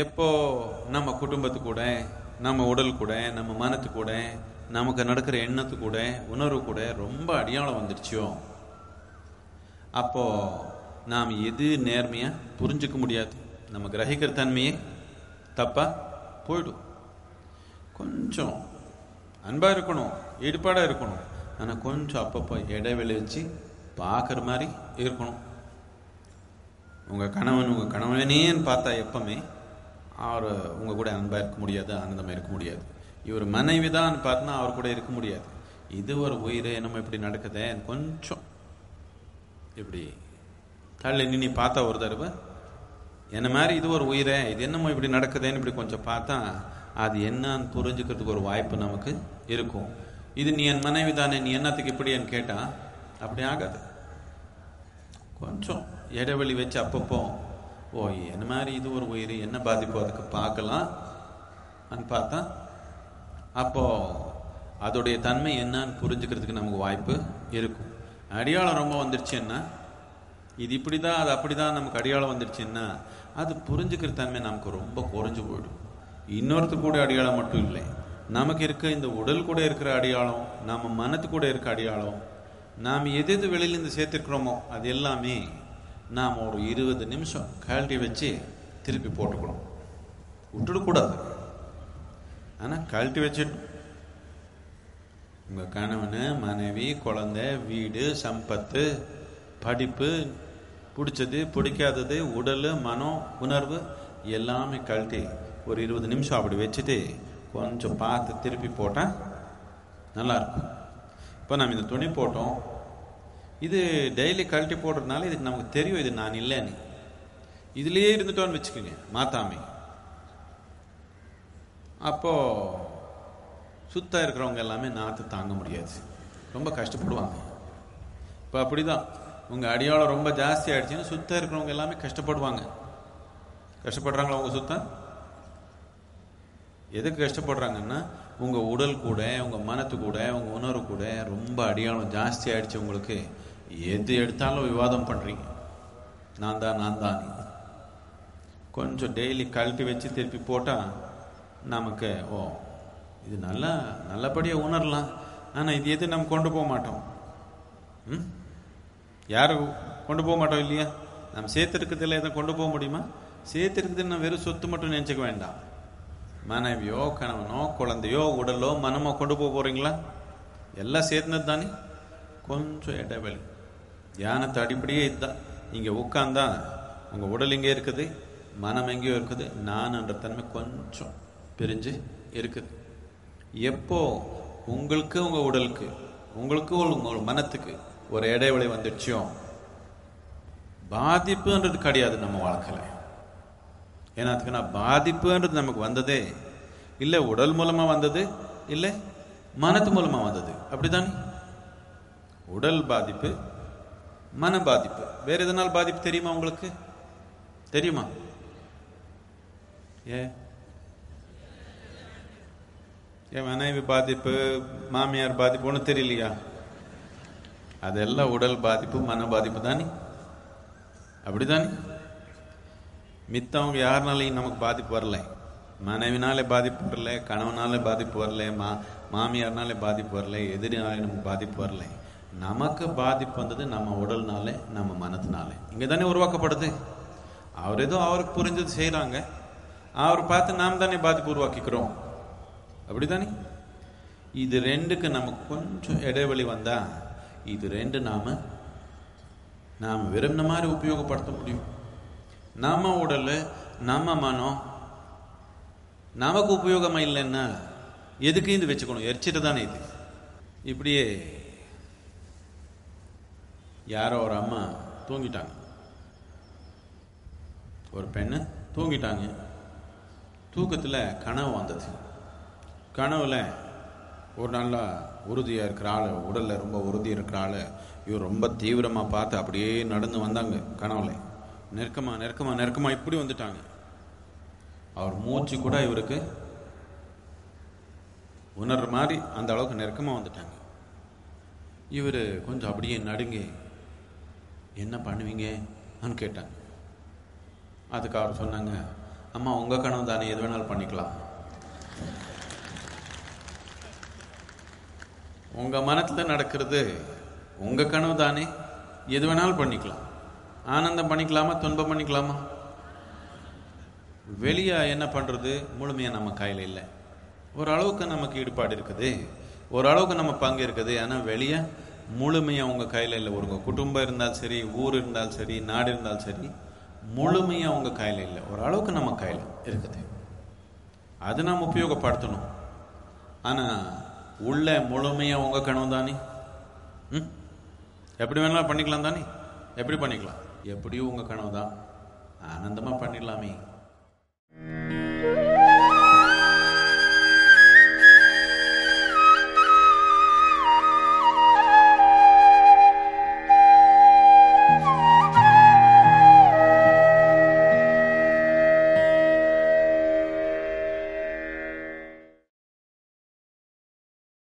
எப்போ நம்ம குடும்பத்து கூட நம்ம உடல் கூட நம்ம மனத்து கூட நமக்கு நடக்கிற எண்ணத்து கூட உணர்வு கூட ரொம்ப அடியாளம் வந்துடுச்சோ அப்போ நாம் எது நேர்மையா புரிஞ்சுக்க முடியாது. நம்ம கிரகிக்கிற தன்மையே தப்பா போயிடும். கொஞ்சம் அன்பா இருக்கணும் ஈடுபாடா இருக்கணும். ஆனா கொஞ்சம் அப்பப்போ இடைவெளி வச்சு பார்க்குற மாதிரி இருக்கணும். உங்க கணவன் உங்க கணவனேன்னு பார்த்தா எப்பவுமே அவர் உங்க கூட அன்பாக இருக்க முடியாது ஆனந்தமாக இருக்க முடியாது. இவர் மனைவி தான் பார்த்தா அவர் கூட இருக்க முடியாது. இது ஒரு உயிர் என்னமோ இப்படி நடக்குதே கொஞ்சம் இப்படி தள்ளி நின்று பார்த்தா ஒரு தடவை என்ன மாதிரி இது ஒரு உயிரே இது என்னமோ இப்படி நடக்குதேன்னு இப்படி கொஞ்சம் பார்த்தா அது என்னன்னு புரிஞ்சுக்கிறதுக்கு ஒரு வாய்ப்பு நமக்கு இருக்கும். இது நீ என் மனைவி தானே நீ என்னத்துக்கு இப்படின்னு கேட்டா அப்படி ஆகாது. கொஞ்சம் இடைவெளி வச்சு அப்பப்போ ஓ என்ன மாதிரி இது ஒரு உயிர் என்ன பாதிப்பு அதுக்கு பார்க்கலாம். பார்த்தா அப்போ அதோடைய தன்மை என்னன்னு புரிஞ்சுக்கிறதுக்கு நமக்கு வாய்ப்பு இருக்கும். அடியாளம் ரொம்ப வந்துருச்சுன்னா இது இப்படி தான் அது அப்படிதான் நமக்கு அடியாளம் வந்துருச்சுன்னா அது புரிஞ்சுக்கிற தன்மை நமக்கு ரொம்ப குறைஞ்சு போயிடும். இன்னொருத்து கூட அடையாளம் மட்டும் இல்லை. நமக்கு இருக்க இந்த உடல் கூட இருக்கிற அடையாளம் நம்ம மனத்து கூட இருக்க அடையாளம் நாம் எது எது வெளியிலேருந்து சேர்த்துருக்குறோமோ அது எல்லாமே நாம் ஒரு இருபது நிமிஷம் கழட்டி வச்சு திருப்பி போட்டுக்கணும். விட்டுடக்கூடாது. ஆனால் கழட்டி வச்சிடணும். உங்கள் கணவன் மனைவி குழந்தை வீடு சம்பத்து படிப்பு பிடிச்சது பிடிக்காதது உடல் மனம் உணர்வு எல்லாமே கழட்டி ஒரு இருபது நிமிஷம் அப்படி வச்சுட்டு கொஞ்சம் பார்த்து திருப்பி போட்டால் நல்லாயிருக்கும். இப்போ நம்ம இந்த துணி போட்டோம். இது டெய்லி கழட்டி போடுறதுனால இதுக்கு நமக்கு தெரியும் இது நான் இல்லைன்னு. இதுலேயே இருந்துட்டோன்னு வச்சுக்கோங்க மாத்தாமை. அப்போ சுத்தம் இருக்கிறவங்க எல்லாமே நாற்று தாங்க முடியாது. ரொம்ப கஷ்டப்படுவாங்க. இப்போ அப்படிதான். உங்க அடியாளம் ரொம்ப ஜாஸ்தி ஆயிடுச்சுன்னா சுத்தம் இருக்கிறவங்க எல்லாமே கஷ்டப்படுவாங்க. கஷ்டப்படுறாங்களா உங்க சுத்தம் எதுக்கு கஷ்டப்படுறாங்கன்னா உங்கள் உடல் கூட உங்கள் மனத்து கூட உங்கள் உணர்வு கூட ரொம்ப அடியாளம் ஜாஸ்தி ஆயிடுச்சு உங்களுக்கு. எது எடுத்தாலும் விவாதம் பண்ணுறீங்க நான் தான் நான் தான் கொஞ்சம் டெய்லி கழட்டி வச்சு திருப்பி போட்டால் நமக்கு ஓ இது நல்லா நல்லபடியாக உணரலாம். ஆனால் இது எது நம்ம கொண்டு போக மாட்டோம்? ம்? யாரும் கொண்டு போக மாட்டோம் இல்லையா? நம்ம சேர்த்துருக்கிறதுல எதை கொண்டு போக முடியுமா? சேர்த்துருக்குதுன்னு வெறும் சொத்து மட்டும் நினச்சிக்க வேண்டாம். மனைவியோ கணவனோ குழந்தையோ உடலோ மனமோ கொண்டு போக போகிறீங்களா எல்லாம் சேர்ந்தது தானே? கொஞ்சம் இடைவெளி. தியானத்தை அடிப்படையே இதுதான். இங்கே உட்காந்தா உங்க உடல் இங்கே இருக்குது? மனம் எங்கேயோ இருக்குது. நான் என்ற தன்மை கொஞ்சம் பிரிஞ்சு இருக்குது. எப்போ உங்களுக்கு உங்க உடலுக்கு உங்களுக்கு உங்கள் மனத்துக்கு ஒரு இடைவெளி வந்துடுச்சோ? பாதிப்புன்றது கிடையாது நம்ம வாழ்க்கையில். ஏன்னா அதுக்குன்னா பாதிப்புன்றது நமக்கு வந்ததே இல்லை உடல் மூலமா வந்தது இல்லை மனத்து மூலமா வந்தது. அப்படிதானே உடல் பாதிப்பு மன பாதிப்பு வேற எதனால் பாதிப்பு தெரியுமா உங்களுக்கு? தெரியுமா? ஏ என் மனைவி பாதிப்பு மாமியார் பாதிப்பு ஒன்றும் தெரியலையா? அதெல்லாம் உடல் பாதிப்பு மன பாதிப்பு தானே? அப்படிதானே? மித்தவங்க யாருனாலையும் நமக்கு பாதிப்பு வரல. மனைவினாலே பாதிப்பு வரல கணவனாலே பாதிப்பு வரல மா மாமியார்னாலே பாதிப்பு வரல எதிரினாலே நமக்கு பாதிப்பு வரலை. நமக்கு பாதிப்பு வந்தது நம்ம உடல்னாலே நம்ம மனத்தினாலே. இங்கே தானே உருவாக்கப்படுது. அவர் ஏதோ அவருக்கு புரிஞ்சது செய்கிறாங்க அவர் பார்த்து நாம் தானே பாதிப்பு உருவாக்கிக்கிறோம். அப்படிதானே? இது ரெண்டுக்கு நமக்கு கொஞ்சம் இடைவெளி வந்தால் இது ரெண்டு நாம் நாம் விரும்பின மாதிரி உபயோகப்படுத்த முடியும். நம்ம உடல் நம்ம மனம் நமக்கு உபயோகமாக இல்லைன்னா எதுக்கு இது வச்சுக்கணும்? எரிச்சிட்டு தானே இது. இப்படியே யாரோ ஒரு அம்மா தூங்கிட்டாங்க. ஒரு பெண்ணு தூங்கிட்டாங்க. தூக்கத்தில் கனவு வந்தது. கனவில் ஒரு நல்லா உறுதியாக இருக்கிற ஆளு உடலில் ரொம்ப உறுதியாக இருக்கிற ஆளு இவர் ரொம்ப தீவிரமாக பார்த்து அப்படியே நடந்து வந்தாங்க கனவுல. நெருக்கமாக நெருக்கமா நெருக்கமாக இப்படி வந்துட்டாங்க. அவர் மூச்சு கூட இவருக்கு உணர்ற மாதிரி அந்த அளவுக்கு நெருக்கமாக வந்துட்டாங்க. இவர் கொஞ்சம் அப்படியே நடுங்கி என்ன பண்ணுவீங்கன்னு கேட்டாங்க. அதுக்கு அவர் சொன்னாங்க அம்மா உங்கள் கனவு தானே எது வேணாலும் பண்ணிக்கலாம். உங்கள் மனத்தில் நடக்கிறது உங்கள் கனவு தானே எது வேணாலும் பண்ணிக்கலாம். ஆனந்தம் பண்ணிக்கலாமா துன்பம் பண்ணிக்கலாமா? வெளியே என்ன பண்ணுறது முழுமையாக நம்ம கையில் இல்லை. ஓரளவுக்கு நமக்கு ஈடுபாடு இருக்குது. ஓரளவுக்கு நம்ம பங்கு இருக்குது. ஆனால் வெளியே முழுமையாக உங்கள் கையில் இல்லை. ஒரு குடும்பம் இருந்தாலும் சரி ஊர் இருந்தாலும் சரி நாடு இருந்தாலும் சரி முழுமையாக உங்கள் கையில் இல்லை. ஓரளவுக்கு நம்ம கையில் இருக்குது. அது நாம் உபயோகப்படுத்தணும். ஆனால் உள்ள முழுமையாக உங்கள் கனவு தானே? ம்? எப்படி வேணாலும் பண்ணிக்கலாம் தானே? எப்படி பண்ணிக்கலாம்? எப்படியும் உங்கள் கனவு தான் ஆனந்தமாக பண்ணிடலாமே.